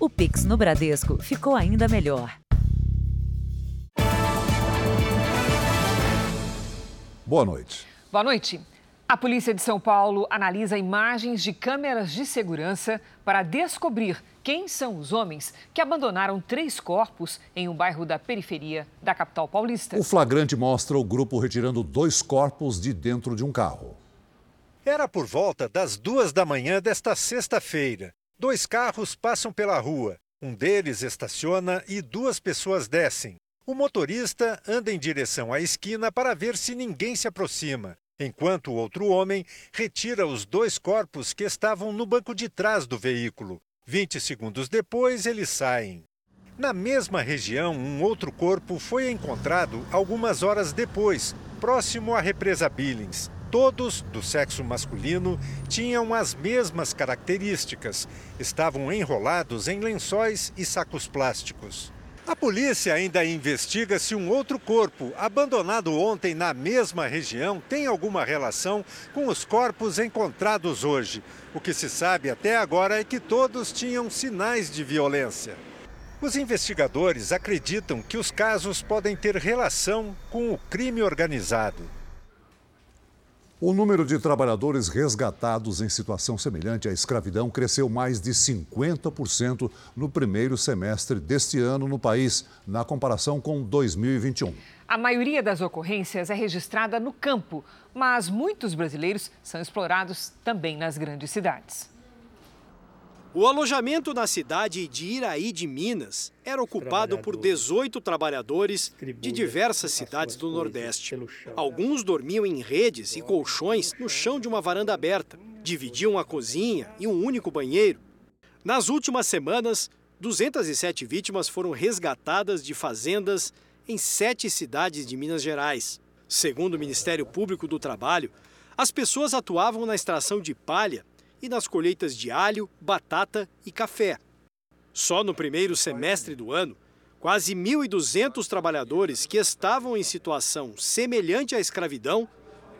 O Pix no Bradesco ficou ainda melhor. Boa noite. Boa noite. A polícia de São Paulo analisa imagens de câmeras de segurança para descobrir quem são os homens que abandonaram três corpos em um bairro da periferia da capital paulista. O flagrante mostra o grupo retirando dois corpos de dentro de um carro. Era por volta das duas da manhã desta sexta-feira. Dois carros passam pela rua. Um deles estaciona e duas pessoas descem. O motorista anda em direção à esquina para ver se ninguém se aproxima enquanto o outro homem retira os dois corpos que estavam no banco de trás do veículo. 20 segundos depois, eles saem. Na mesma região, um outro corpo foi encontrado algumas horas depois, próximo à represa Billings. Todos, do sexo masculino, tinham as mesmas características. Estavam enrolados em lençóis e sacos plásticos. A polícia ainda investiga se um outro corpo, abandonado ontem na mesma região, tem alguma relação com os corpos encontrados hoje. O que se sabe até agora é que todos tinham sinais de violência. Os investigadores acreditam que os casos podem ter relação com o crime organizado. O número de trabalhadores resgatados em situação semelhante à escravidão cresceu mais de 50% no primeiro semestre deste ano no país, na comparação com 2021. A maioria das ocorrências é registrada no campo, mas muitos brasileiros são explorados também nas grandes cidades. O alojamento na cidade de Iraí de Minas era ocupado por 18 trabalhadores de diversas cidades do Nordeste. Alguns dormiam em redes e colchões no chão de uma varanda aberta, dividiam a cozinha e um único banheiro. Nas últimas semanas, 207 vítimas foram resgatadas de fazendas em sete cidades de Minas Gerais. Segundo o Ministério Público do Trabalho, as pessoas atuavam na extração de palha e nas colheitas de alho, batata e café. Só no primeiro semestre do ano, quase 1.200 trabalhadores que estavam em situação semelhante à escravidão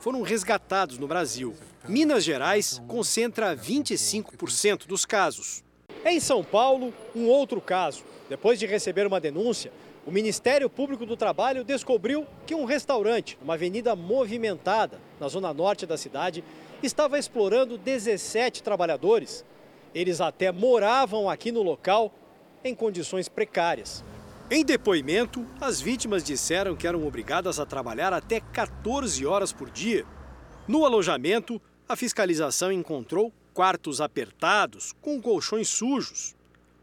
foram resgatados no Brasil. Minas Gerais concentra 25% dos casos. Em São Paulo, um outro caso. Depois de receber uma denúncia, o Ministério Público do Trabalho descobriu que um restaurante, uma avenida movimentada na zona norte da cidade, estava explorando 17 trabalhadores. Eles até moravam aqui no local em condições precárias. Em depoimento, as vítimas disseram que eram obrigadas a trabalhar até 14 horas por dia. No alojamento, a fiscalização encontrou quartos apertados, com colchões sujos.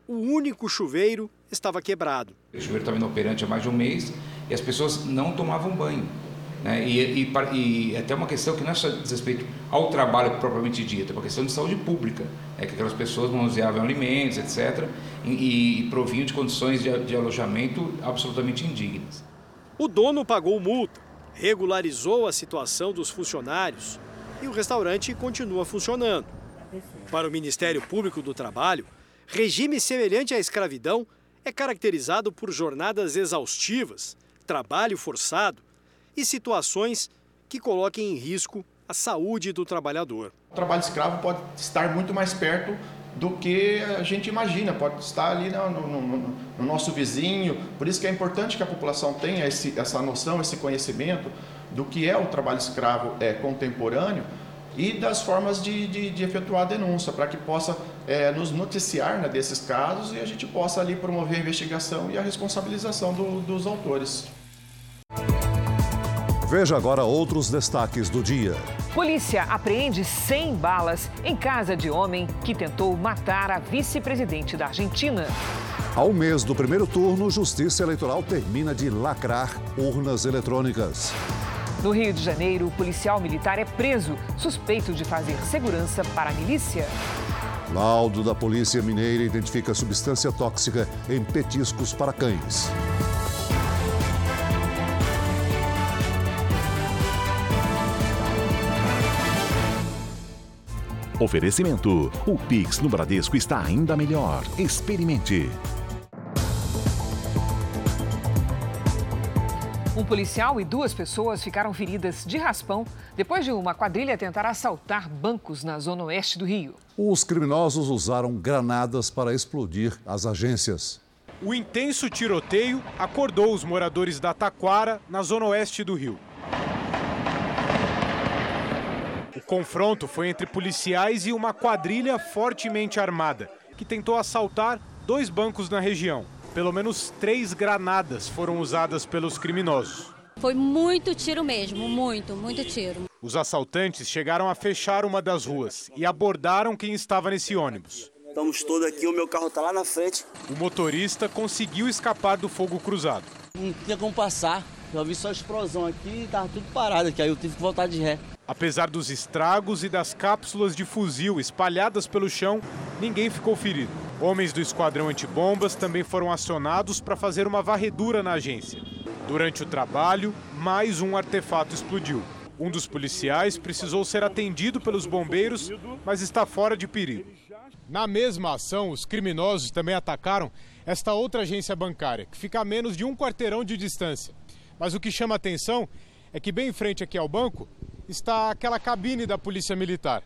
O único chuveiro estava quebrado. O chuveiro estava inoperante há mais de um mês e as pessoas não tomavam banho. Né? E, e, e, até uma questão que não é só diz respeito ao trabalho propriamente dito, é uma questão de saúde pública, é que aquelas pessoas manuseavam alimentos, etc., e, e provinham de condições de, de alojamento absolutamente indignas. O dono pagou multa, regularizou a situação dos funcionários e o restaurante continua funcionando. Para o Ministério Público do Trabalho, regime semelhante à escravidão é caracterizado por jornadas exaustivas, trabalho forçado e situações que coloquem em risco a saúde do trabalhador. O trabalho escravo pode estar muito mais perto do que a gente imagina, pode estar ali no, no, no, no nosso vizinho. Por isso que é importante que a população tenha esse, essa noção, esse conhecimento do que é o trabalho escravo é, contemporâneo e das formas de, de, de efetuar a denúncia, para que possa é, nos noticiar né, desses casos e a gente possa ali promover a investigação e a responsabilização do, dos autores. Veja agora outros destaques do dia. Polícia apreende 100 balas em casa de homem que tentou matar a vice-presidente da Argentina. Ao mês do primeiro turno, Justiça Eleitoral termina de lacrar urnas eletrônicas. No Rio de Janeiro, o policial militar é preso, suspeito de fazer segurança para a milícia. Laudo da Polícia Mineira identifica substância tóxica em petiscos para cães. Oferecimento: o Pix no Bradesco está ainda melhor. Experimente. Um policial e duas pessoas ficaram feridas de raspão depois de uma quadrilha tentar assaltar bancos na zona oeste do Rio. Os criminosos usaram granadas para explodir as agências. O intenso tiroteio acordou os moradores da Taquara, na zona oeste do Rio. O confronto foi entre policiais e uma quadrilha fortemente armada, que tentou assaltar dois bancos na região. Pelo menos três granadas foram usadas pelos criminosos. Foi muito tiro mesmo, muito, muito tiro. Os assaltantes chegaram a fechar uma das ruas e abordaram quem estava nesse ônibus. Estamos todos aqui, o meu carro está lá na frente. O motorista conseguiu escapar do fogo cruzado. Não tinha como passar. Eu vi só explosão aqui e estava tudo parado aqui, aí eu tive que voltar de ré. Apesar dos estragos e das cápsulas de fuzil espalhadas pelo chão, ninguém ficou ferido. Homens do esquadrão antibombas também foram acionados para fazer uma varredura na agência. Durante o trabalho, mais um artefato explodiu. Um dos policiais precisou ser atendido pelos bombeiros, mas está fora de perigo. Na mesma ação, os criminosos também atacaram esta outra agência bancária, que fica a menos de um quarteirão de distância. Mas o que chama atenção é que bem em frente aqui ao banco está aquela cabine da Polícia Militar.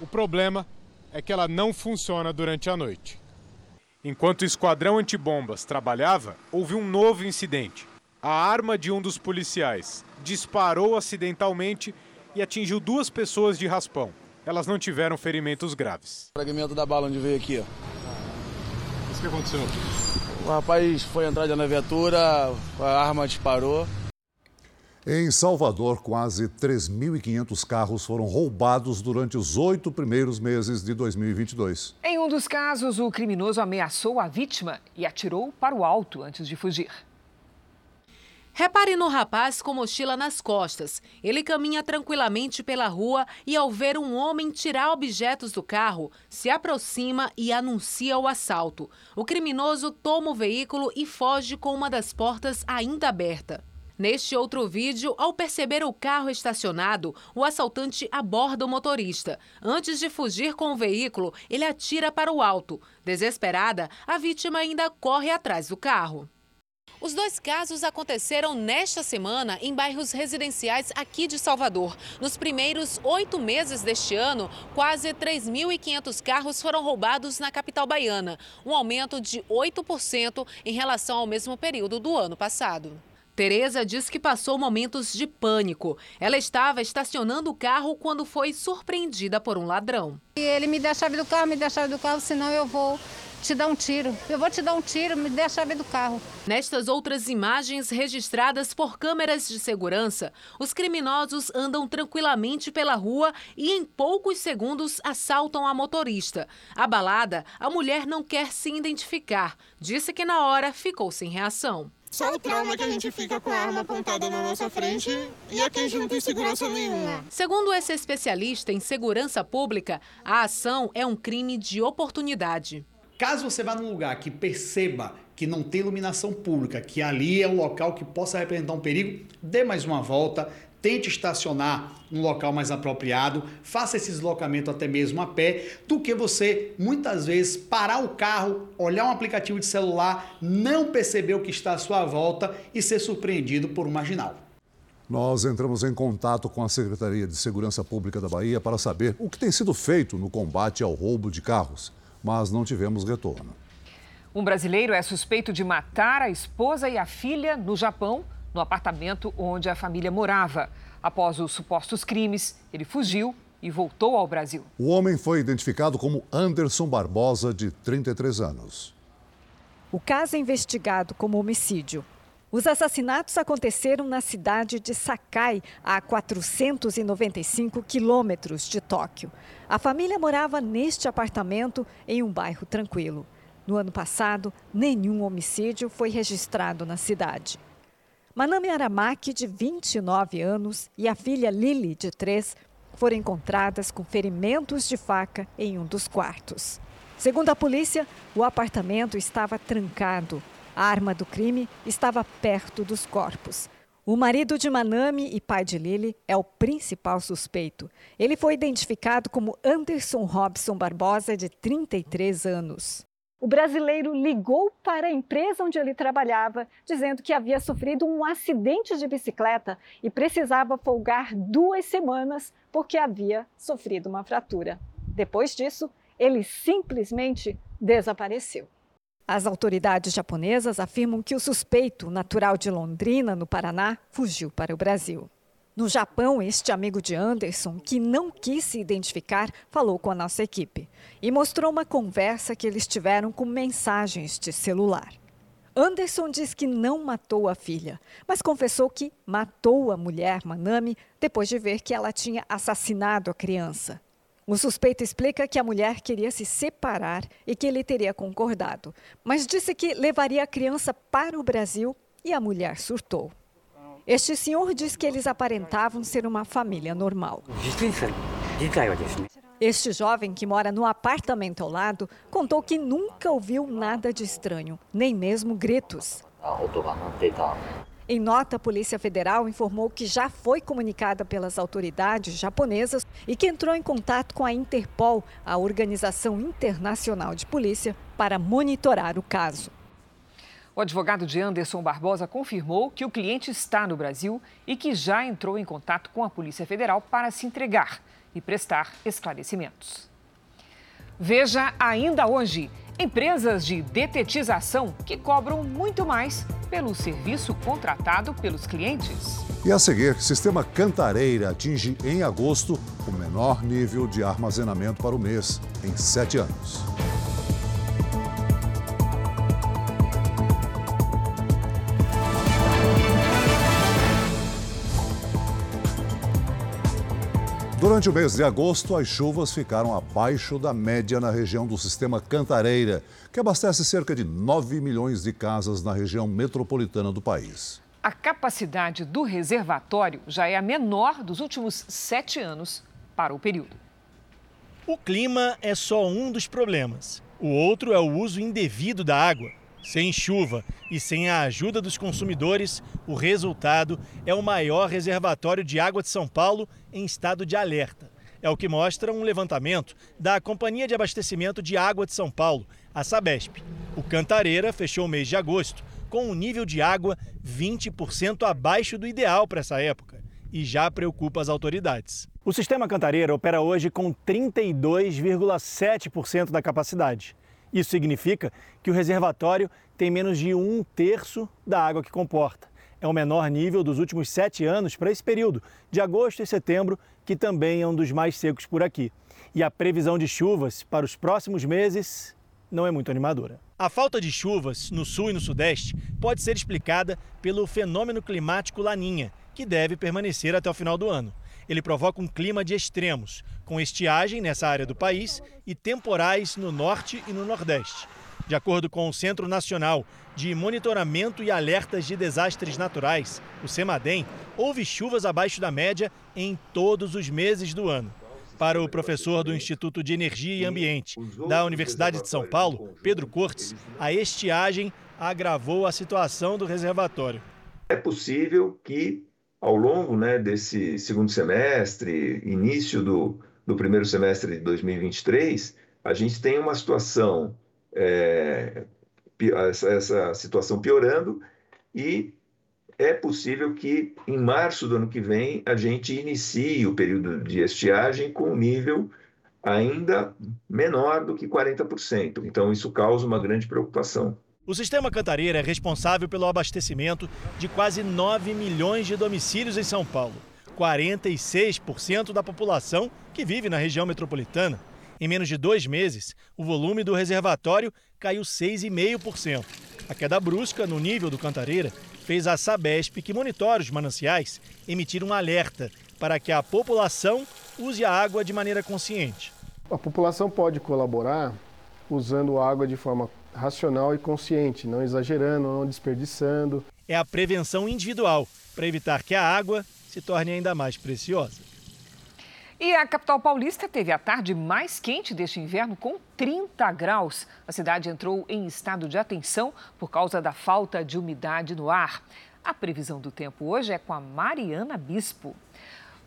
O problema é que ela não funciona durante a noite. Enquanto o esquadrão antibombas trabalhava, houve um novo incidente. A arma de um dos policiais disparou acidentalmente e atingiu duas pessoas de raspão. Elas não tiveram ferimentos graves. O fragmento da bala onde veio aqui, ó. O que aconteceu? O rapaz foi entrar na viatura, a arma disparou. Em Salvador, quase 3.500 carros foram roubados durante os oito primeiros meses de 2022. Em um dos casos, o criminoso ameaçou a vítima e atirou para o alto antes de fugir. Repare no rapaz com mochila nas costas. Ele caminha tranquilamente pela rua e, ao ver um homem tirar objetos do carro, se aproxima e anuncia o assalto. O criminoso toma o veículo e foge com uma das portas ainda aberta. Neste outro vídeo, ao perceber o carro estacionado, o assaltante aborda o motorista. Antes de fugir com o veículo, ele atira para o alto. Desesperada, a vítima ainda corre atrás do carro. Os dois casos aconteceram nesta semana em bairros residenciais aqui de Salvador. Nos primeiros oito meses deste ano, quase 3.500 carros foram roubados na capital baiana, um aumento de 8% em relação ao mesmo período do ano passado. Tereza diz que passou momentos de pânico. Ela estava estacionando o carro quando foi surpreendida por um ladrão. Ele me dá a chave do carro, me dá a chave do carro, senão eu vou te dar um tiro. Eu vou te dar um tiro, me dê a chave do carro. Nestas outras imagens registradas por câmeras de segurança, os criminosos andam tranquilamente pela rua e em poucos segundos assaltam a motorista. Abalada, a mulher não quer se identificar. Disse que na hora ficou sem reação. Só o trauma que a gente fica com a arma apontada na nossa frente e aqui junto em segurança nenhuma. Segundo esse especialista em segurança pública, a ação é um crime de oportunidade. Caso você vá num lugar que perceba que não tem iluminação pública, que ali é um local que possa representar um perigo, dê mais uma volta, tente estacionar num local mais apropriado, faça esse deslocamento até mesmo a pé, do que você muitas vezes parar o carro, olhar um aplicativo de celular, não perceber o que está à sua volta e ser surpreendido por um marginal. Nós entramos em contato com a Secretaria de Segurança Pública da Bahia para saber o que tem sido feito no combate ao roubo de carros, mas não tivemos retorno. Um brasileiro é suspeito de matar a esposa e a filha no Japão no apartamento onde a família morava. Após os supostos crimes, ele fugiu e voltou ao Brasil. O homem foi identificado como Anderson Barbosa, de 33 anos. O caso é investigado como homicídio. Os assassinatos aconteceram na cidade de Sakai, a 495 quilômetros de Tóquio. A família morava neste apartamento em um bairro tranquilo. No ano passado, nenhum homicídio foi registrado na cidade. Manami Aramaki, de 29 anos, e a filha Lili, de 3, foram encontradas com ferimentos de faca em um dos quartos. Segundo a polícia, o apartamento estava trancado. A arma do crime estava perto dos corpos. O marido de Manami e pai de Lili é o principal suspeito. Ele foi identificado como Anderson Robson Barbosa, de 33 anos. O brasileiro ligou para a empresa onde ele trabalhava, dizendo que havia sofrido um acidente de bicicleta e precisava folgar duas semanas porque havia sofrido uma fratura. Depois disso, ele simplesmente desapareceu. As autoridades japonesas afirmam que o suspeito, natural de Londrina, no Paraná, fugiu para o Brasil. No Japão, este amigo de Anderson, que não quis se identificar, falou com a nossa equipe e mostrou uma conversa que eles tiveram com mensagens de celular. Anderson diz que não matou a filha, mas confessou que matou a mulher, Manami, depois de ver que ela tinha assassinado a criança. O suspeito explica que a mulher queria se separar e que ele teria concordado, mas disse que levaria a criança para o Brasil e a mulher surtou. Este senhor diz que eles aparentavam ser uma família normal. Este jovem, que mora no apartamento ao lado, contou que nunca ouviu nada de estranho, nem mesmo gritos. Em nota, a Polícia Federal informou que já foi comunicada pelas autoridades japonesas e que entrou em contato com a Interpol, a Organização Internacional de Polícia, para monitorar o caso. O advogado de Anderson Barbosa confirmou que o cliente está no Brasil e que já entrou em contato com a Polícia Federal para se entregar e prestar esclarecimentos. Veja ainda hoje empresas de detetização que cobram muito mais pelo serviço contratado pelos clientes. E a seguir, sistema Cantareira atinge em agosto o menor nível de armazenamento para o mês em sete anos. Durante o mês de agosto, as chuvas ficaram abaixo da média na região do sistema Cantareira, que abastece cerca de 9 milhões de casas na região metropolitana do país. A capacidade do reservatório já é a menor dos últimos sete anos para o período. O clima é só um dos problemas. O outro é o uso indevido da água. Sem chuva e sem a ajuda dos consumidores, o resultado é o maior reservatório de água de São Paulo em estado de alerta. É o que mostra um levantamento da Companhia de Abastecimento de Água de São Paulo, a Sabesp. O Cantareira fechou o mês de agosto com um nível de água 20% abaixo do ideal para essa época e já preocupa as autoridades. O sistema Cantareira opera hoje com 32,7% da capacidade. Isso significa que o reservatório tem menos de um terço da água que comporta. É o menor nível dos últimos sete anos para esse período, de agosto e setembro, que também é um dos mais secos por aqui. E a previsão de chuvas para os próximos meses não é muito animadora. A falta de chuvas no sul e no sudeste pode ser explicada pelo fenômeno climático Laninha, que deve permanecer até o final do ano ele provoca um clima de extremos, com estiagem nessa área do país e temporais no norte e no nordeste. De acordo com o Centro Nacional de Monitoramento e Alertas de Desastres Naturais, o CEMADEM, houve chuvas abaixo da média em todos os meses do ano. Para o professor do Instituto de Energia e Ambiente da Universidade de São Paulo, Pedro Cortes, a estiagem agravou a situação do reservatório. É possível que ao longo né, desse segundo semestre, início do, do primeiro semestre de 2023, a gente tem uma situação, é, essa, essa situação piorando e é possível que em março do ano que vem a gente inicie o período de estiagem com um nível ainda menor do que 40%. Então, isso causa uma grande preocupação. O sistema Cantareira é responsável pelo abastecimento de quase 9 milhões de domicílios em São Paulo, 46% da população que vive na região metropolitana. Em menos de dois meses, o volume do reservatório caiu 6,5%. A queda brusca no nível do Cantareira fez a Sabesp, que monitora os mananciais, emitir um alerta para que a população use a água de maneira consciente. A população pode colaborar usando água de forma racional e consciente, não exagerando, não desperdiçando. É a prevenção individual para evitar que a água se torne ainda mais preciosa. E a capital paulista teve a tarde mais quente deste inverno, com 30 graus. A cidade entrou em estado de atenção por causa da falta de umidade no ar. A previsão do tempo hoje é com a Mariana Bispo.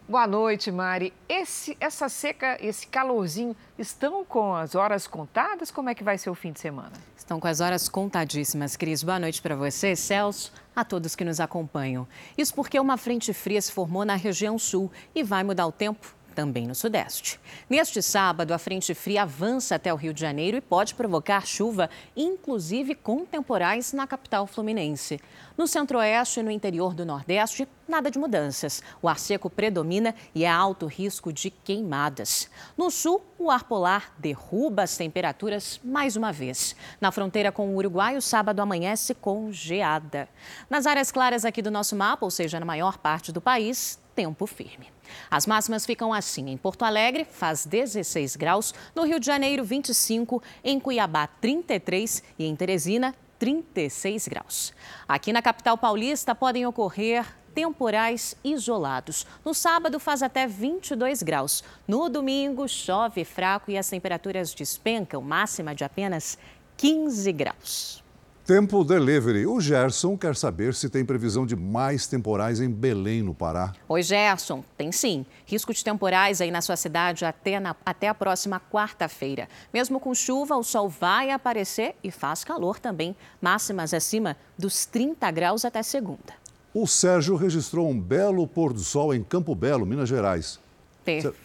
Boa noite, Mari. Esse, essa seca, esse calorzinho, estão com as horas contadas? Como é que vai ser o fim de semana? Estão com as horas contadíssimas, Cris. Boa noite para você, Celso, a todos que nos acompanham. Isso porque uma frente fria se formou na região sul e vai mudar o tempo também no Sudeste. Neste sábado, a frente fria avança até o Rio de Janeiro e pode provocar chuva, inclusive com temporais na capital fluminense. No centro-oeste e no interior do Nordeste, nada de mudanças. O ar seco predomina e há alto risco de queimadas. No sul, o ar polar derruba as temperaturas mais uma vez. Na fronteira com o Uruguai, o sábado amanhece com geada. Nas áreas claras aqui do nosso mapa, ou seja, na maior parte do país, tempo firme. As máximas ficam assim: em Porto Alegre, faz 16 graus, no Rio de Janeiro, 25, em Cuiabá, 33 e em Teresina, 36 graus. Aqui na capital paulista podem ocorrer temporais isolados. No sábado faz até 22 graus. No domingo chove fraco e as temperaturas despencam, máxima de apenas 15 graus. Tempo Delivery. O Gerson quer saber se tem previsão de mais temporais em Belém, no Pará. Oi, Gerson. Tem sim. Risco de temporais aí na sua cidade até, na, até a próxima quarta-feira. Mesmo com chuva, o sol vai aparecer e faz calor também. Máximas acima dos 30 graus até segunda. O Sérgio registrou um belo pôr do sol em Campo Belo, Minas Gerais. Perfeito.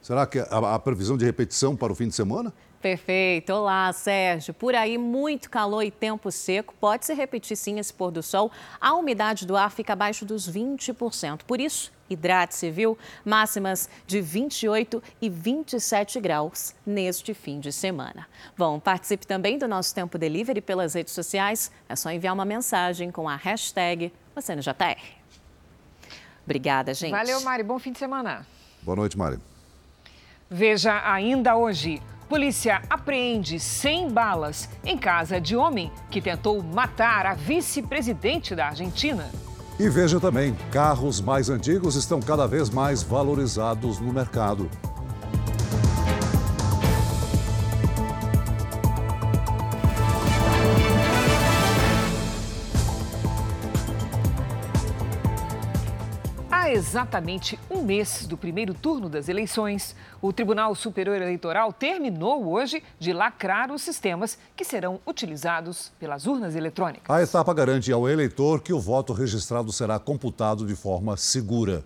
Será que a, a previsão de repetição para o fim de semana? Perfeito. Olá, Sérgio. Por aí, muito calor e tempo seco. Pode se repetir sim esse pôr do sol. A umidade do ar fica abaixo dos 20%. Por isso, hidrate-se, viu? Máximas de 28 e 27 graus neste fim de semana. Bom, participe também do nosso Tempo Delivery pelas redes sociais. É só enviar uma mensagem com a hashtag você no JR. Obrigada, gente. Valeu, Mari. Bom fim de semana. Boa noite, Mari. Veja ainda hoje. Polícia apreende 100 balas em casa de homem que tentou matar a vice-presidente da Argentina. E veja também: carros mais antigos estão cada vez mais valorizados no mercado. Exatamente um mês do primeiro turno das eleições, o Tribunal Superior Eleitoral terminou hoje de lacrar os sistemas que serão utilizados pelas urnas eletrônicas. A etapa garante ao eleitor que o voto registrado será computado de forma segura.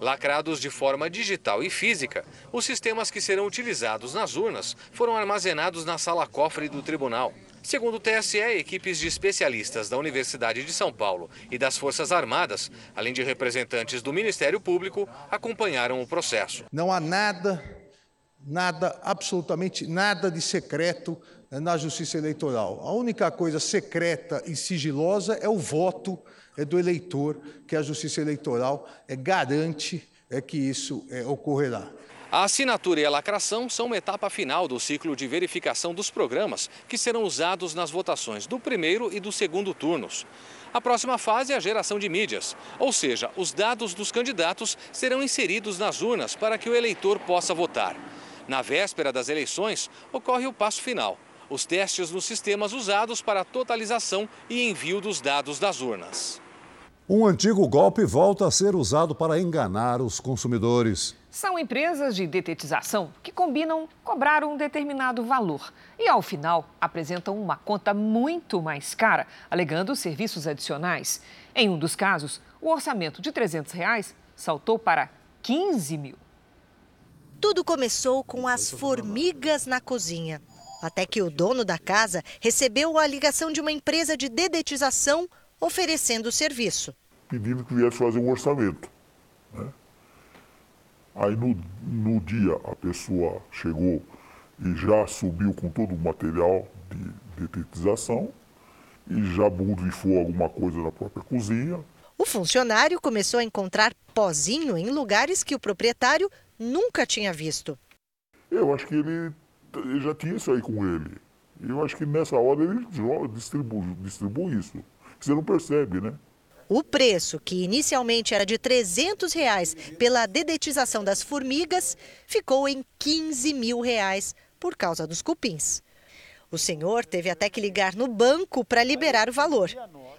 Lacrados de forma digital e física, os sistemas que serão utilizados nas urnas foram armazenados na sala cofre do tribunal. Segundo o TSE, equipes de especialistas da Universidade de São Paulo e das Forças Armadas, além de representantes do Ministério Público, acompanharam o processo. Não há nada, nada, absolutamente nada de secreto na Justiça Eleitoral. A única coisa secreta e sigilosa é o voto é do eleitor, que a Justiça Eleitoral é, garante é, que isso ocorrerá. A assinatura e a lacração são uma etapa final do ciclo de verificação dos programas que serão usados nas votações do primeiro e do segundo turnos. A próxima fase é a geração de mídias, ou seja, os dados dos candidatos serão inseridos nas urnas para que o eleitor possa votar. Na véspera das eleições, ocorre o passo final: os testes nos sistemas usados para a totalização e envio dos dados das urnas. Um antigo golpe volta a ser usado para enganar os consumidores. São empresas de detetização que combinam cobrar um determinado valor e, ao final, apresentam uma conta muito mais cara, alegando serviços adicionais. Em um dos casos, o orçamento de 300 reais saltou para 15 mil. Tudo começou com as formigas na cozinha. Até que o dono da casa recebeu a ligação de uma empresa de dedetização oferecendo o serviço. Pedindo que viesse fazer um orçamento. Né? Aí no, no dia a pessoa chegou e já subiu com todo o material de detetização e já borrifou alguma coisa da própria cozinha. O funcionário começou a encontrar pozinho em lugares que o proprietário nunca tinha visto. Eu acho que ele, ele já tinha isso aí com ele. Eu acho que nessa hora ele distribui, distribui isso. Você não percebe, né? O preço, que inicialmente era de 300 reais pela dedetização das formigas, ficou em 15 mil reais por causa dos cupins. O senhor teve até que ligar no banco para liberar o valor.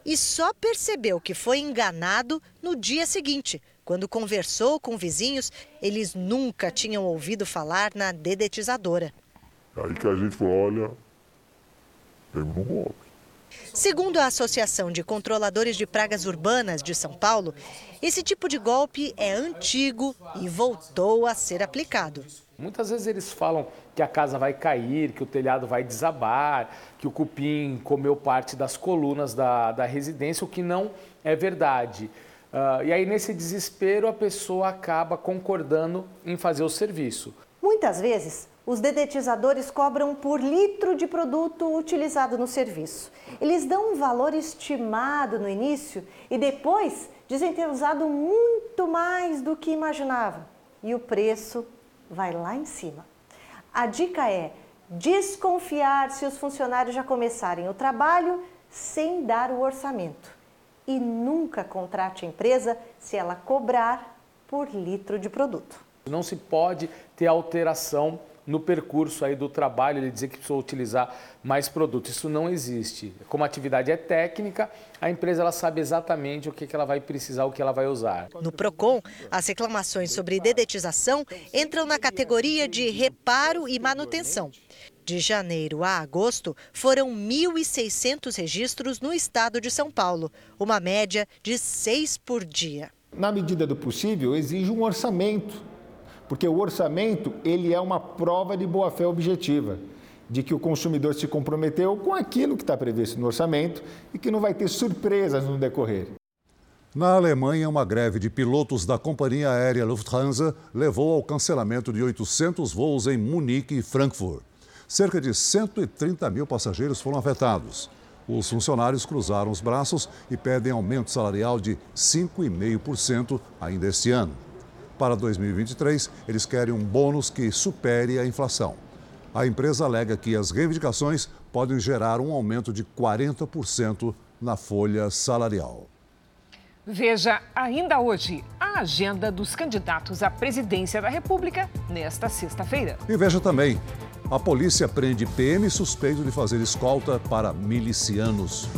E só percebeu que foi enganado no dia seguinte, Quando conversou com vizinhos, eles nunca tinham ouvido falar na dedetizadora. Aí que a gente falou, olha, temos um golpe. Segundo a Associação de Controladores de Pragas Urbanas de São Paulo, esse tipo de golpe é antigo e voltou a ser aplicado. Muitas vezes eles falam que a casa vai cair, que o telhado vai desabar, que o cupim comeu parte das colunas da, da residência, o que não é verdade. Uh, e aí, nesse desespero, a pessoa acaba concordando em fazer o serviço. Muitas vezes, os dedetizadores cobram por litro de produto utilizado no serviço. Eles dão um valor estimado no início e depois dizem ter usado muito mais do que imaginavam. E o preço vai lá em cima. A dica é desconfiar se os funcionários já começarem o trabalho sem dar o orçamento. E nunca contrate a empresa se ela cobrar por litro de produto. Não se pode ter alteração no percurso aí do trabalho, ele dizer que precisa utilizar mais produtos. Isso não existe. Como a atividade é técnica, a empresa ela sabe exatamente o que, que ela vai precisar, o que ela vai usar. No PROCON, as reclamações sobre dedetização entram na categoria de reparo e manutenção. De janeiro a agosto, foram 1.600 registros no estado de São Paulo, uma média de seis por dia. Na medida do possível, exige um orçamento porque o orçamento ele é uma prova de boa-fé objetiva, de que o consumidor se comprometeu com aquilo que está previsto no orçamento e que não vai ter surpresas no decorrer. Na Alemanha, uma greve de pilotos da companhia aérea Lufthansa levou ao cancelamento de 800 voos em Munique e Frankfurt. Cerca de 130 mil passageiros foram afetados. Os funcionários cruzaram os braços e pedem aumento salarial de 5,5% ainda este ano. Para 2023, eles querem um bônus que supere a inflação. A empresa alega que as reivindicações podem gerar um aumento de 40% na folha salarial. Veja ainda hoje a agenda dos candidatos à presidência da República nesta sexta-feira. E veja também: a polícia prende PM suspeito de fazer escolta para milicianos.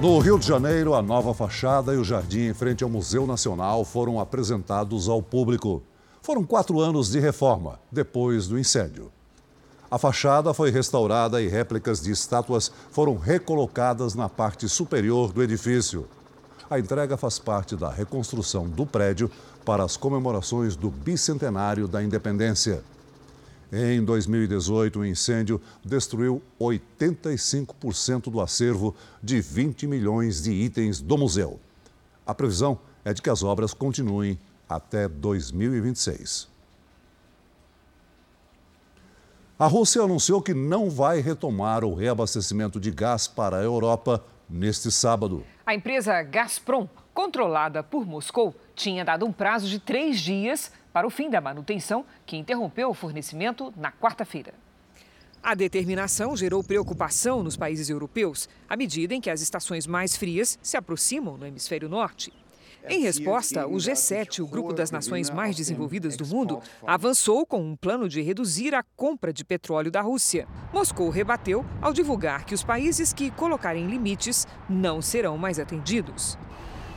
No Rio de Janeiro, a nova fachada e o jardim em frente ao Museu Nacional foram apresentados ao público. Foram quatro anos de reforma, depois do incêndio. A fachada foi restaurada e réplicas de estátuas foram recolocadas na parte superior do edifício. A entrega faz parte da reconstrução do prédio para as comemorações do bicentenário da independência. Em 2018, o incêndio destruiu 85% do acervo de 20 milhões de itens do museu. A previsão é de que as obras continuem até 2026. A Rússia anunciou que não vai retomar o reabastecimento de gás para a Europa neste sábado. A empresa Gazprom, controlada por Moscou, tinha dado um prazo de três dias para o fim da manutenção, que interrompeu o fornecimento na quarta-feira. A determinação gerou preocupação nos países europeus, à medida em que as estações mais frias se aproximam no hemisfério norte. Em resposta, o G7, o grupo das nações mais desenvolvidas do mundo, avançou com um plano de reduzir a compra de petróleo da Rússia. Moscou rebateu ao divulgar que os países que colocarem limites não serão mais atendidos.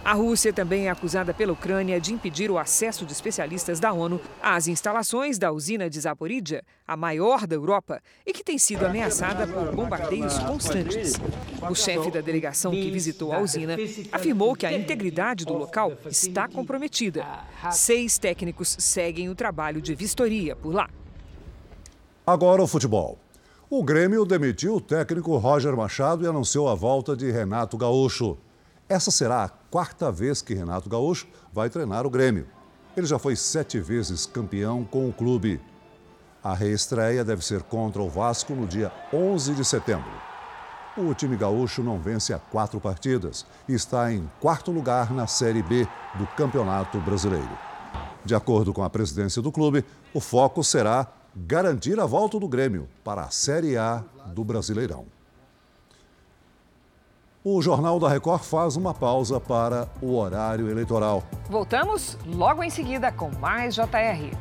A Rússia também é acusada pela Ucrânia de impedir o acesso de especialistas da ONU às instalações da usina de Zaporizhia, a maior da Europa, e que tem sido ameaçada por bombardeios constantes. O chefe da delegação que visitou a usina afirmou que a integridade do local está comprometida. Seis técnicos seguem o trabalho de vistoria por lá. Agora o futebol. O Grêmio demitiu o técnico Roger Machado e anunciou a volta de Renato Gaúcho. Essa será a quarta vez que Renato Gaúcho vai treinar o Grêmio. Ele já foi sete vezes campeão com o clube. A reestreia deve ser contra o Vasco no dia 11 de setembro. O time gaúcho não vence há quatro partidas e está em quarto lugar na Série B do Campeonato Brasileiro. De acordo com a presidência do clube, o foco será garantir a volta do Grêmio para a Série A do Brasileirão o Jornal da Record faz uma pausa para o horário eleitoral. Voltamos logo em seguida com mais JR.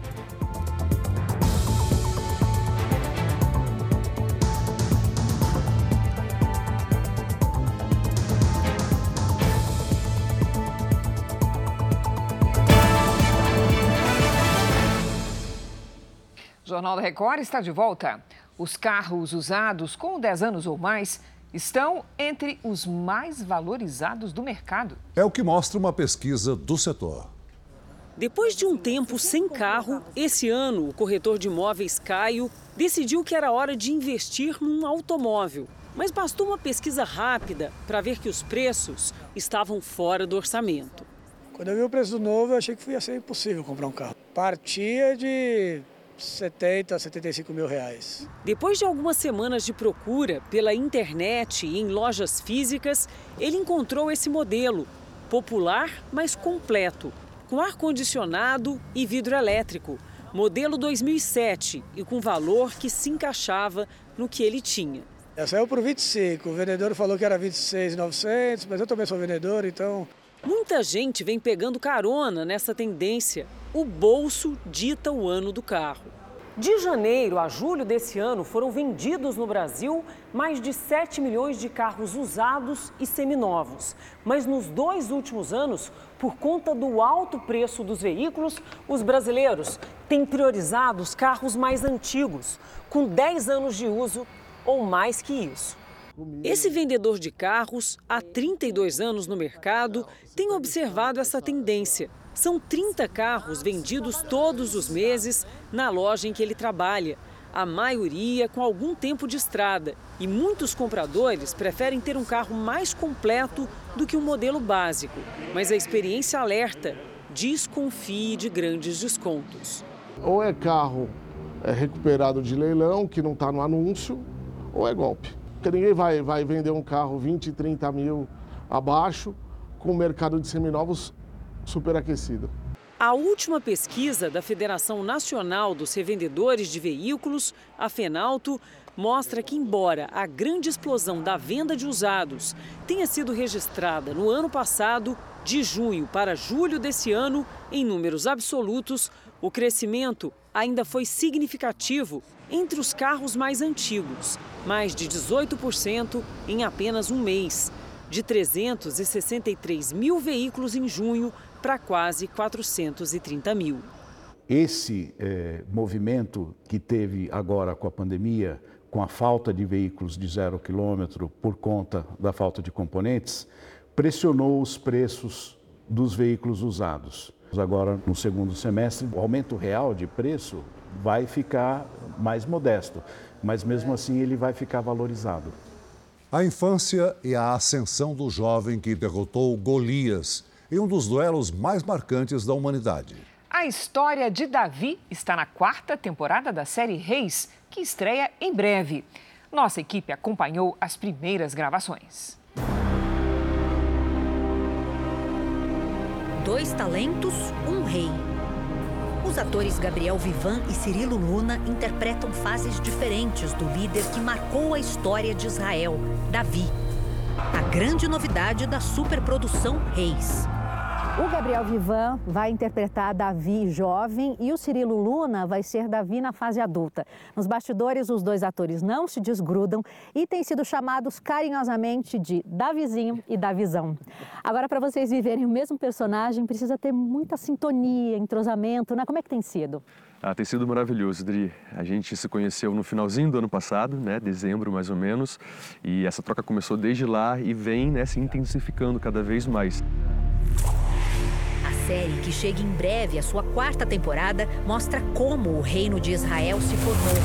O Jornal da Record está de volta. Os carros usados com 10 anos ou mais estão entre os mais valorizados do mercado. É o que mostra uma pesquisa do setor. Depois de um tempo sem carro, esse ano o corretor de imóveis Caio decidiu que era hora de investir num automóvel. Mas bastou uma pesquisa rápida para ver que os preços estavam fora do orçamento. Quando eu vi o preço novo, eu achei que ia ser impossível comprar um carro. Partia de 70, 75 mil reais. Depois de algumas semanas de procura pela internet e em lojas físicas, ele encontrou esse modelo, popular, mas completo, com ar-condicionado e vidro elétrico, modelo 2007 e com valor que se encaixava no que ele tinha. Essa saiu por 25, o vendedor falou que era 26,900, mas eu também sou vendedor, então... Muita gente vem pegando carona nessa tendência. O bolso dita o ano do carro. De janeiro a julho desse ano, foram vendidos no Brasil mais de 7 milhões de carros usados e seminovos. Mas nos dois últimos anos, por conta do alto preço dos veículos, os brasileiros têm priorizado os carros mais antigos, com 10 anos de uso ou mais que isso. Esse vendedor de carros, há 32 anos no mercado, tem observado essa tendência. São 30 carros vendidos todos os meses na loja em que ele trabalha. A maioria com algum tempo de estrada. E muitos compradores preferem ter um carro mais completo do que um modelo básico. Mas a experiência alerta: desconfie de grandes descontos. Ou é carro é, recuperado de leilão, que não está no anúncio, ou é golpe. Ninguém vai, vai vender um carro 20, 30 mil abaixo com o mercado de seminovos superaquecido. A última pesquisa da Federação Nacional dos Revendedores de Veículos, a FENALTO, mostra que, embora a grande explosão da venda de usados tenha sido registrada no ano passado, de junho para julho desse ano, em números absolutos, o crescimento ainda foi significativo entre os carros mais antigos, mais de 18% em apenas um mês, de 363 mil veículos em junho para quase 430 mil. Esse é, movimento que teve agora com a pandemia, com a falta de veículos de zero quilômetro por conta da falta de componentes, pressionou os preços dos veículos usados. Agora, no segundo semestre, o aumento real de preço vai ficar mais modesto, mas mesmo assim ele vai ficar valorizado. A infância e a ascensão do jovem que derrotou Golias em um dos duelos mais marcantes da humanidade. A história de Davi está na quarta temporada da série Reis, que estreia em breve. Nossa equipe acompanhou as primeiras gravações. Dois talentos, um rei. Os atores Gabriel Vivan e Cirilo Luna interpretam fases diferentes do líder que marcou a história de Israel, Davi. A grande novidade da superprodução Reis. O Gabriel Vivan vai interpretar Davi jovem e o Cirilo Luna vai ser Davi na fase adulta. Nos bastidores, os dois atores não se desgrudam e têm sido chamados carinhosamente de Davizinho e Davizão. Agora, para vocês viverem o mesmo personagem, precisa ter muita sintonia, entrosamento, né? Como é que tem sido? Ah, tem sido maravilhoso, Dri. A gente se conheceu no finalzinho do ano passado, né, dezembro mais ou menos, e essa troca começou desde lá e vem né, se intensificando cada vez mais série, que chega em breve à sua quarta temporada, mostra como o reino de Israel se formou.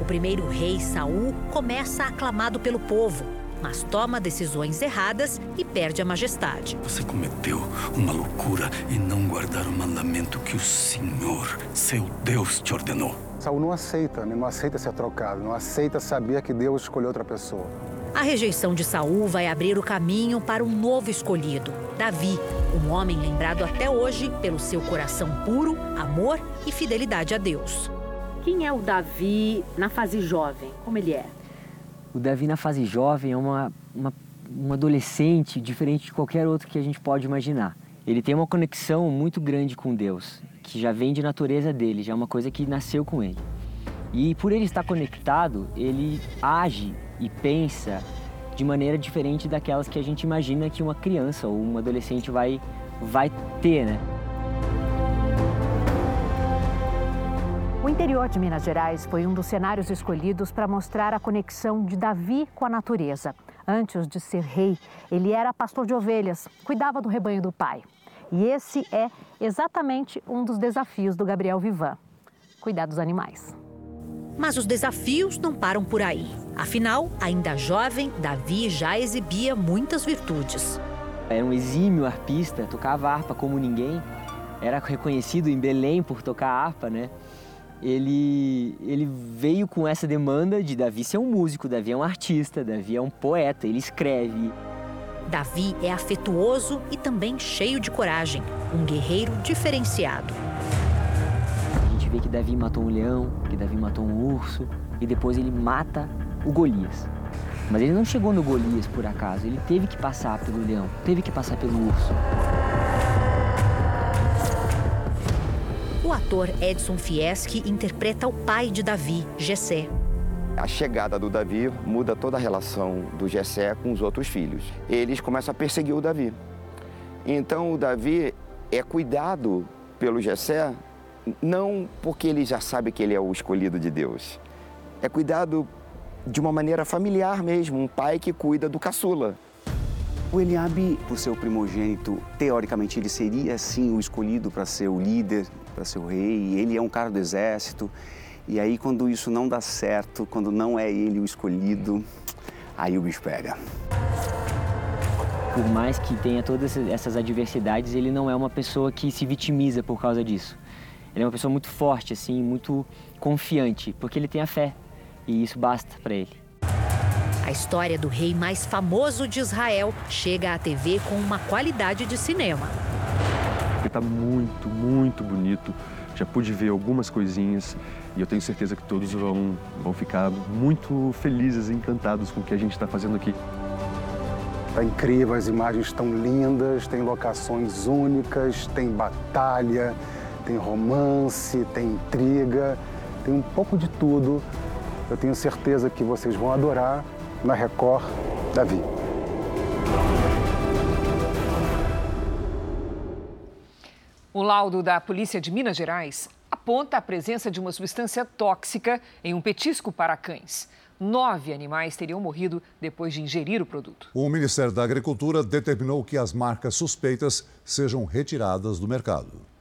O primeiro rei, Saul, começa aclamado pelo povo, mas toma decisões erradas e perde a majestade. Você cometeu uma loucura em não guardar o mandamento que o Senhor, seu Deus, te ordenou. Saul não aceita, né? não aceita ser trocado, não aceita saber que Deus escolheu outra pessoa. A rejeição de Saul vai abrir o caminho para um novo escolhido, Davi, um homem lembrado até hoje pelo seu coração puro, amor e fidelidade a Deus. Quem é o Davi na fase jovem? Como ele é? O Davi na fase jovem é uma, uma, um adolescente diferente de qualquer outro que a gente pode imaginar. Ele tem uma conexão muito grande com Deus, que já vem de natureza dele, já é uma coisa que nasceu com ele. E por ele estar conectado, ele age e pensa de maneira diferente daquelas que a gente imagina que uma criança ou um adolescente vai, vai ter, né? O interior de Minas Gerais foi um dos cenários escolhidos para mostrar a conexão de Davi com a natureza. Antes de ser rei, ele era pastor de ovelhas, cuidava do rebanho do pai. E esse é exatamente um dos desafios do Gabriel Vivan: cuidar dos animais. Mas os desafios não param por aí. Afinal, ainda jovem, Davi já exibia muitas virtudes. Era um exímio arpista, tocava harpa como ninguém. Era reconhecido em Belém por tocar harpa, né? Ele, ele veio com essa demanda de Davi ser um músico, Davi é um artista, Davi é um poeta, ele escreve. Davi é afetuoso e também cheio de coragem, um guerreiro diferenciado. Vê que Davi matou um leão, que Davi matou um urso e depois ele mata o Golias. Mas ele não chegou no Golias por acaso, ele teve que passar pelo leão, teve que passar pelo urso. O ator Edson Fieschi interpreta o pai de Davi, Gessé. A chegada do Davi muda toda a relação do Gessé com os outros filhos. Eles começam a perseguir o Davi. Então o Davi é cuidado pelo Gessé não porque ele já sabe que ele é o escolhido de Deus. É cuidado de uma maneira familiar mesmo, um pai que cuida do caçula. O Eliabe, por ser o primogênito, teoricamente ele seria sim o escolhido para ser o líder, para ser o rei. Ele é um cara do exército. E aí quando isso não dá certo, quando não é ele o escolhido, aí o bicho pega. Por mais que tenha todas essas adversidades, ele não é uma pessoa que se vitimiza por causa disso. Ele é uma pessoa muito forte, assim, muito confiante, porque ele tem a fé. E isso basta para ele. A história do rei mais famoso de Israel chega à TV com uma qualidade de cinema. Ele está muito, muito bonito. Já pude ver algumas coisinhas e eu tenho certeza que todos vão, vão ficar muito felizes e encantados com o que a gente está fazendo aqui. Está incrível, as imagens estão lindas, tem locações únicas, tem batalha, tem romance, tem intriga, tem um pouco de tudo. Eu tenho certeza que vocês vão adorar na Record Davi. O laudo da Polícia de Minas Gerais aponta a presença de uma substância tóxica em um petisco para cães. Nove animais teriam morrido depois de ingerir o produto. O Ministério da Agricultura determinou que as marcas suspeitas sejam retiradas do mercado.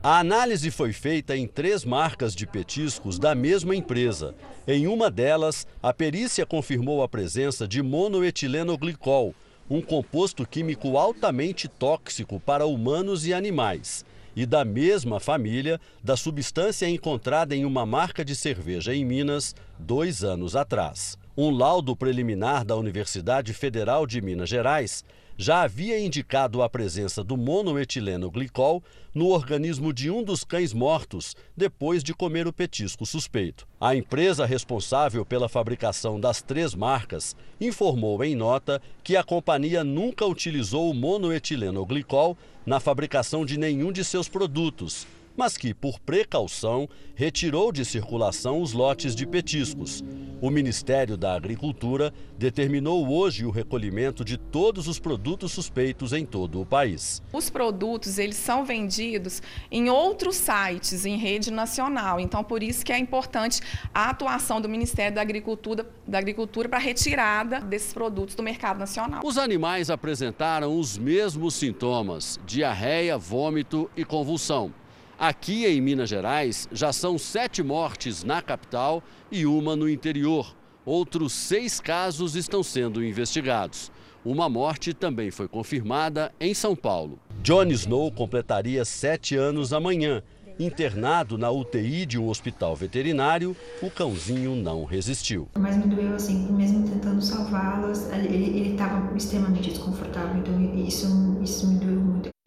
A análise foi feita em três marcas de petiscos da mesma empresa. Em uma delas, a perícia confirmou a presença de monoetilenoglicol, um composto químico altamente tóxico para humanos e animais, e da mesma família da substância encontrada em uma marca de cerveja em Minas dois anos atrás. Um laudo preliminar da Universidade Federal de Minas Gerais já havia indicado a presença do monoetileno glicol no organismo de um dos cães mortos depois de comer o petisco suspeito. A empresa responsável pela fabricação das três marcas informou em nota que a companhia nunca utilizou o monoetileno glicol na fabricação de nenhum de seus produtos mas que, por precaução, retirou de circulação os lotes de petiscos. O Ministério da Agricultura determinou hoje o recolhimento de todos os produtos suspeitos em todo o país. Os produtos eles são vendidos em outros sites em rede nacional, então por isso que é importante a atuação do Ministério da Agricultura, da Agricultura para a retirada desses produtos do mercado nacional. Os animais apresentaram os mesmos sintomas: diarreia, vômito e convulsão. Aqui em Minas Gerais, já são sete mortes na capital e uma no interior. Outros seis casos estão sendo investigados. Uma morte também foi confirmada em São Paulo. John Snow completaria sete anos amanhã. Internado na UTI de um hospital veterinário, o cãozinho não resistiu. Mas me doeu assim, mesmo tentando salvá-las, ele estava extremamente desconfortável, então isso, isso me doeu muito.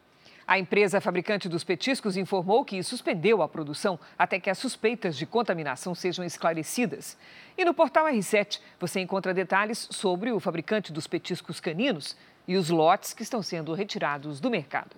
A empresa fabricante dos petiscos informou que suspendeu a produção até que as suspeitas de contaminação sejam esclarecidas. E no portal R7 você encontra detalhes sobre o fabricante dos petiscos caninos e os lotes que estão sendo retirados do mercado.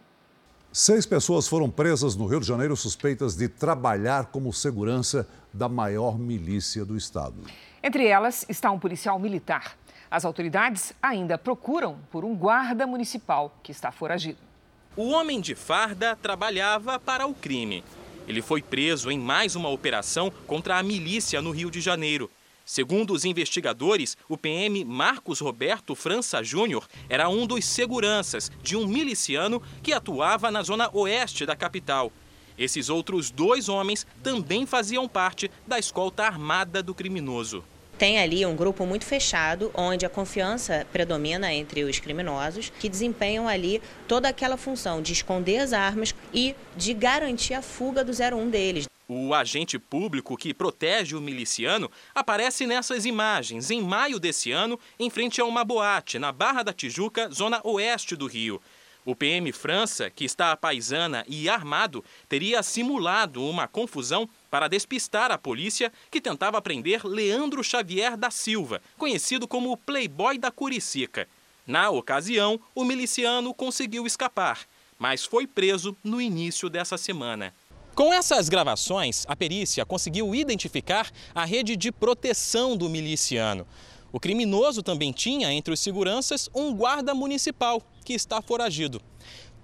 Seis pessoas foram presas no Rio de Janeiro suspeitas de trabalhar como segurança da maior milícia do estado. Entre elas está um policial militar. As autoridades ainda procuram por um guarda municipal que está foragido. O homem de farda trabalhava para o crime. Ele foi preso em mais uma operação contra a milícia no Rio de Janeiro. Segundo os investigadores, o PM Marcos Roberto França Júnior era um dos seguranças de um miliciano que atuava na zona oeste da capital. Esses outros dois homens também faziam parte da escolta armada do criminoso. Tem ali um grupo muito fechado, onde a confiança predomina entre os criminosos, que desempenham ali toda aquela função de esconder as armas e de garantir a fuga do 01 deles. O agente público que protege o miliciano aparece nessas imagens em maio desse ano, em frente a uma boate na Barra da Tijuca, zona oeste do Rio. O PM França, que está a paisana e armado, teria simulado uma confusão para despistar a polícia que tentava prender Leandro Xavier da Silva, conhecido como o Playboy da Curicica. Na ocasião, o miliciano conseguiu escapar, mas foi preso no início dessa semana. Com essas gravações, a perícia conseguiu identificar a rede de proteção do miliciano. O criminoso também tinha entre os seguranças um guarda municipal que está foragido.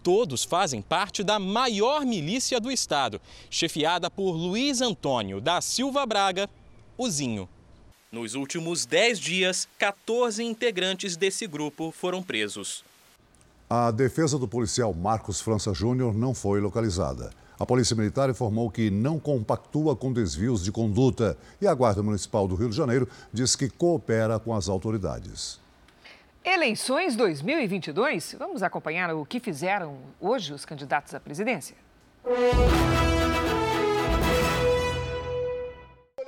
Todos fazem parte da maior milícia do estado, chefiada por Luiz Antônio da Silva Braga, o Zinho. Nos últimos 10 dias, 14 integrantes desse grupo foram presos. A defesa do policial Marcos França Júnior não foi localizada. A Polícia Militar informou que não compactua com desvios de conduta e a Guarda Municipal do Rio de Janeiro diz que coopera com as autoridades. Eleições 2022? Vamos acompanhar o que fizeram hoje os candidatos à presidência.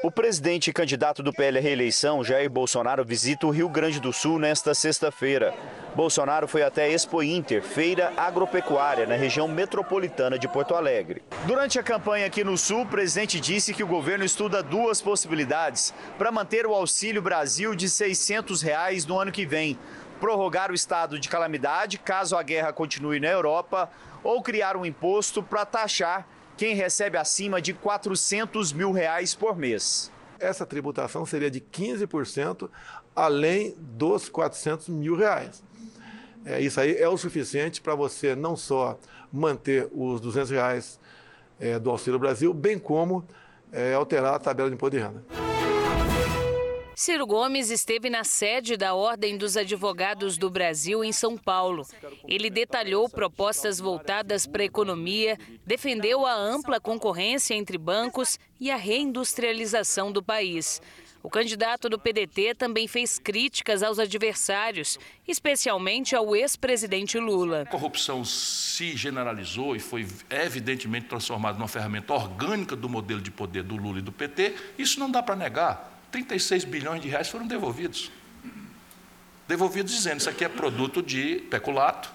O presidente e candidato do PL à reeleição, Jair Bolsonaro, visita o Rio Grande do Sul nesta sexta-feira. Bolsonaro foi até a Expo Inter, feira agropecuária na região metropolitana de Porto Alegre. Durante a campanha aqui no Sul, o presidente disse que o governo estuda duas possibilidades para manter o Auxílio Brasil de 600 reais no ano que vem. Prorrogar o estado de calamidade caso a guerra continue na Europa ou criar um imposto para taxar quem recebe acima de 400 mil reais por mês. Essa tributação seria de 15%, além dos 400 mil reais. É, isso aí é o suficiente para você não só manter os 200 reais é, do Auxílio Brasil, bem como é, alterar a tabela de imposto de renda. Ciro Gomes esteve na sede da Ordem dos Advogados do Brasil, em São Paulo. Ele detalhou propostas voltadas para a economia, defendeu a ampla concorrência entre bancos e a reindustrialização do país. O candidato do PDT também fez críticas aos adversários, especialmente ao ex-presidente Lula. A corrupção se generalizou e foi evidentemente transformada numa ferramenta orgânica do modelo de poder do Lula e do PT. Isso não dá para negar. 36 bilhões de reais foram devolvidos. Devolvidos dizendo isso aqui é produto de peculato,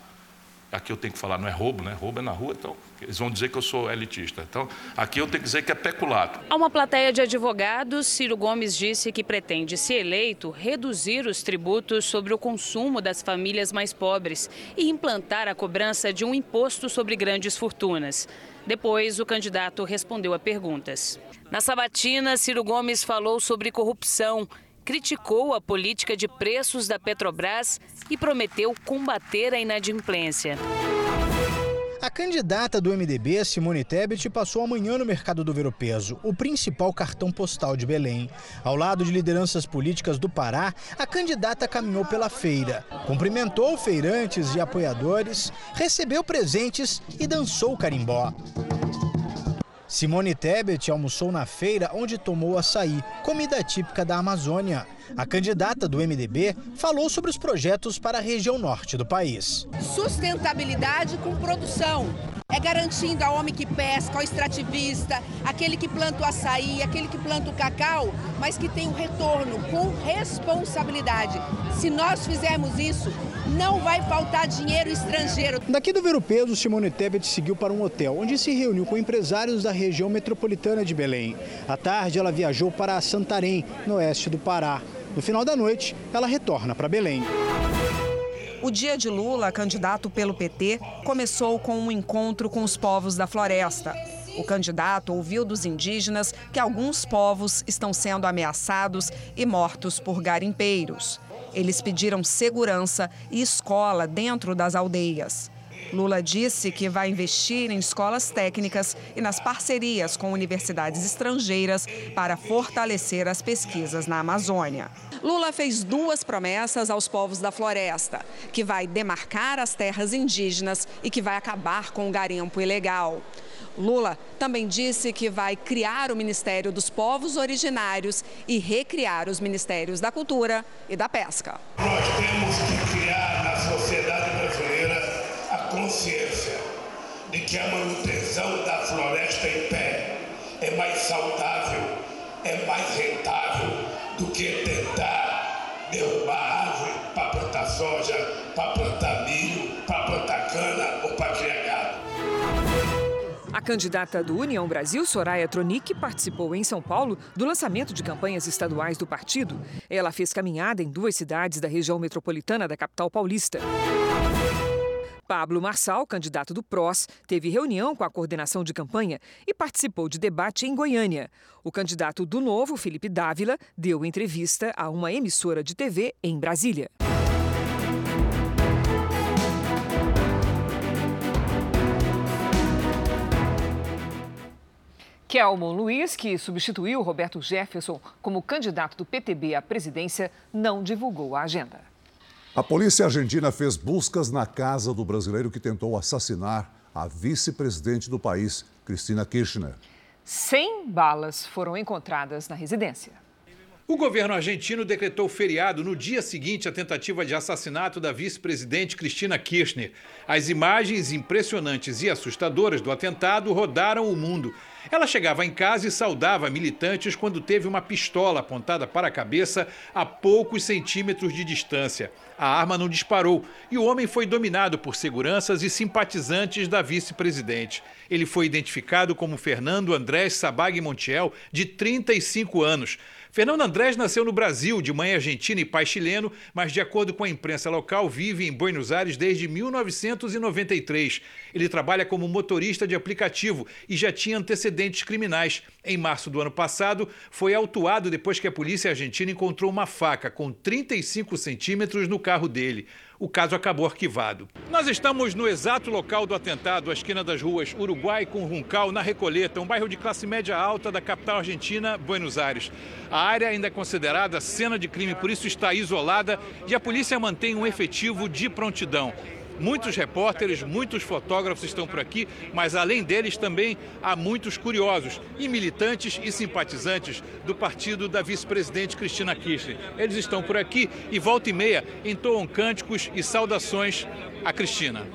aqui eu tenho que falar, não é roubo, né? Roubo é na rua, então eles vão dizer que eu sou elitista. Então, aqui eu tenho que dizer que é peculato. A uma plateia de advogados, Ciro Gomes disse que pretende, se eleito, reduzir os tributos sobre o consumo das famílias mais pobres e implantar a cobrança de um imposto sobre grandes fortunas. Depois, o candidato respondeu a perguntas. Na sabatina, Ciro Gomes falou sobre corrupção criticou a política de preços da Petrobras e prometeu combater a inadimplência. A candidata do MDB, Simone Tebet, passou amanhã no mercado do Ver-o-Peso, o principal cartão postal de Belém. Ao lado de lideranças políticas do Pará, a candidata caminhou pela feira, cumprimentou feirantes e apoiadores, recebeu presentes e dançou carimbó. Simone Tebet almoçou na feira onde tomou açaí, comida típica da Amazônia. A candidata do MDB falou sobre os projetos para a região norte do país. Sustentabilidade com produção. É garantindo ao homem que pesca, ao extrativista, aquele que planta o açaí, aquele que planta o cacau, mas que tem um retorno com responsabilidade. Se nós fizermos isso, não vai faltar dinheiro estrangeiro. Daqui do Ver o Peso, Simone Tebet seguiu para um hotel, onde se reuniu com empresários da região metropolitana de Belém. À tarde, ela viajou para Santarém, no oeste do Pará. No final da noite, ela retorna para Belém. O dia de Lula, candidato pelo PT, começou com um encontro com os povos da floresta. O candidato ouviu dos indígenas que alguns povos estão sendo ameaçados e mortos por garimpeiros. Eles pediram segurança e escola dentro das aldeias. Lula disse que vai investir em escolas técnicas e nas parcerias com universidades estrangeiras para fortalecer as pesquisas na Amazônia. Lula fez duas promessas aos povos da floresta: que vai demarcar as terras indígenas e que vai acabar com o garimpo ilegal. Lula também disse que vai criar o Ministério dos Povos Originários e recriar os Ministérios da Cultura e da Pesca. Nós temos que criar na sociedade brasileira a consciência de que a manutenção da floresta em pé é mais saudável, é mais rentável do que tentar derrubar árvore para plantar soja, para plantar milho, para plantar cana ou para criar gado. A candidata do União Brasil, Soraya Tronic, participou em São Paulo do lançamento de campanhas estaduais do partido. Ela fez caminhada em duas cidades da região metropolitana da capital paulista. Pablo Marçal, candidato do PROS, teve reunião com a coordenação de campanha e participou de debate em Goiânia. O candidato do Novo, Felipe Dávila, deu entrevista a uma emissora de TV em Brasília. Kelmon Luiz, que substituiu Roberto Jefferson como candidato do PTB à presidência, não divulgou a agenda. A polícia argentina fez buscas na casa do brasileiro que tentou assassinar a vice-presidente do país, Cristina Kirchner. 100 balas foram encontradas na residência. O governo argentino decretou feriado no dia seguinte à tentativa de assassinato da vice-presidente Cristina Kirchner. As imagens impressionantes e assustadoras do atentado rodaram o mundo. Ela chegava em casa e saudava militantes quando teve uma pistola apontada para a cabeça a poucos centímetros de distância. A arma não disparou e o homem foi dominado por seguranças e simpatizantes da vice-presidente. Ele foi identificado como Fernando Andrés Sabag Montiel, de 35 anos. Fernando Andrés nasceu no Brasil, de mãe argentina e pai chileno, mas, de acordo com a imprensa local, vive em Buenos Aires desde 1993. Ele trabalha como motorista de aplicativo e já tinha antecedentes criminais. Em março do ano passado, foi autuado depois que a polícia argentina encontrou uma faca com 35 centímetros no carro dele. O caso acabou arquivado. Nós estamos no exato local do atentado, à esquina das ruas Uruguai com Runcal, na Recoleta, um bairro de classe média alta da capital argentina, Buenos Aires. A área ainda é considerada cena de crime, por isso está isolada e a polícia mantém um efetivo de prontidão. Muitos repórteres, muitos fotógrafos estão por aqui, mas além deles também há muitos curiosos e militantes e simpatizantes do partido da vice-presidente Cristina Kirchner. Eles estão por aqui e volta e meia entoam cânticos e saudações a Cristina.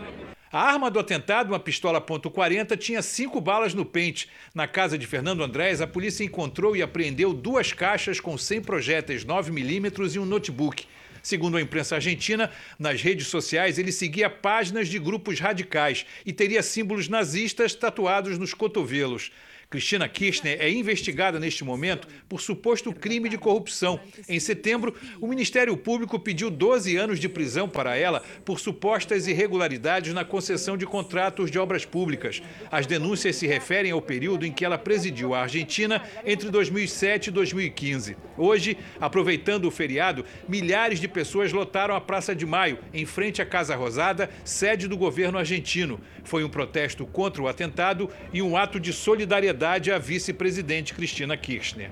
A arma do atentado, uma pistola .40, tinha cinco balas no pente. Na casa de Fernando Andrés, a polícia encontrou e apreendeu duas caixas com 100 projéteis 9mm e um notebook. Segundo a imprensa argentina, nas redes sociais ele seguia páginas de grupos radicais e teria símbolos nazistas tatuados nos cotovelos. Cristina Kirchner é investigada neste momento por suposto crime de corrupção. Em setembro, o Ministério Público pediu 12 anos de prisão para ela por supostas irregularidades na concessão de contratos de obras públicas. As denúncias se referem ao período em que ela presidiu a Argentina entre 2007 e 2015. Hoje, aproveitando o feriado, milhares de pessoas lotaram a Praça de Maio, em frente à Casa Rosada, sede do governo argentino. Foi um protesto contra o atentado e um ato de solidariedade à vice-presidente Cristina Kirchner.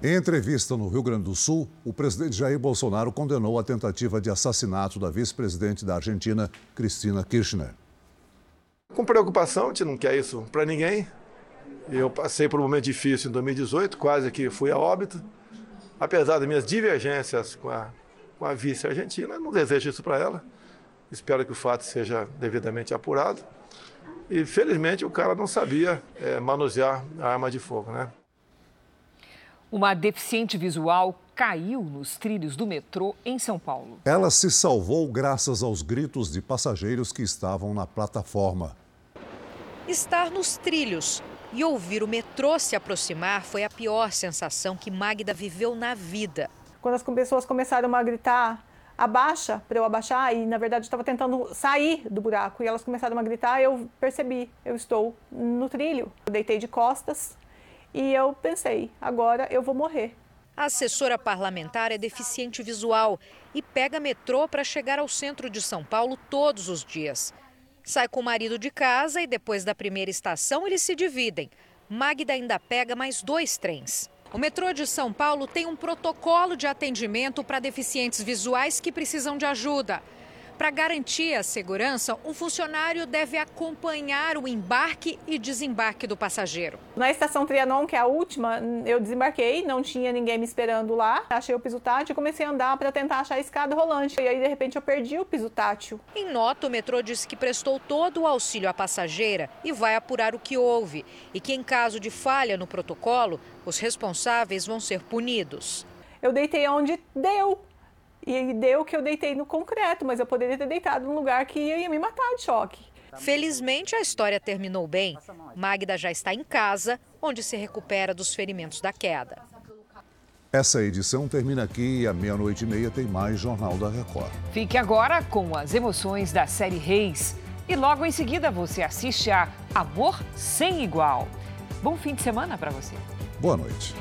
Em entrevista no Rio Grande do Sul, o presidente Jair Bolsonaro condenou a tentativa de assassinato da vice-presidente da Argentina, Cristina Kirchner. Com preocupação, a gente não quer isso para ninguém. Eu passei por um momento difícil em 2018, quase que fui a óbito. Apesar das minhas divergências com a, com a vice argentina, não desejo isso para ela. Espero que o fato seja devidamente apurado. E felizmente o cara não sabia é, manusear a arma de fogo, né? Uma deficiente visual caiu nos trilhos do metrô em São Paulo. Ela se salvou graças aos gritos de passageiros que estavam na plataforma. Estar nos trilhos e ouvir o metrô se aproximar foi a pior sensação que Magda viveu na vida. Quando as pessoas começaram a gritar abaixa para eu abaixar e na verdade estava tentando sair do buraco e elas começaram a gritar, eu percebi, eu estou no trilho. Eu deitei de costas e eu pensei, agora eu vou morrer. A assessora parlamentar é deficiente visual e pega metrô para chegar ao centro de São Paulo todos os dias. Sai com o marido de casa e depois da primeira estação eles se dividem. Magda ainda pega mais dois trens. O metrô de São Paulo tem um protocolo de atendimento para deficientes visuais que precisam de ajuda. Para garantir a segurança, um funcionário deve acompanhar o embarque e desembarque do passageiro. Na estação Trianon, que é a última, eu desembarquei, não tinha ninguém me esperando lá. Achei o piso tátil e comecei a andar para tentar achar a escada rolante. E aí, de repente, eu perdi o piso tátil. Em nota, o metrô disse que prestou todo o auxílio à passageira e vai apurar o que houve. E que, em caso de falha no protocolo, os responsáveis vão ser punidos. Eu deitei onde deu. E deu que eu deitei no concreto, mas eu poderia ter deitado num lugar que ia me matar de choque. Felizmente, a história terminou bem. Magda já está em casa, onde se recupera dos ferimentos da queda. Essa edição termina aqui e à meia-noite e meia tem mais Jornal da Record. Fique agora com as emoções da série Reis. E logo em seguida você assiste a Amor Sem Igual. Bom fim de semana para você. Boa noite.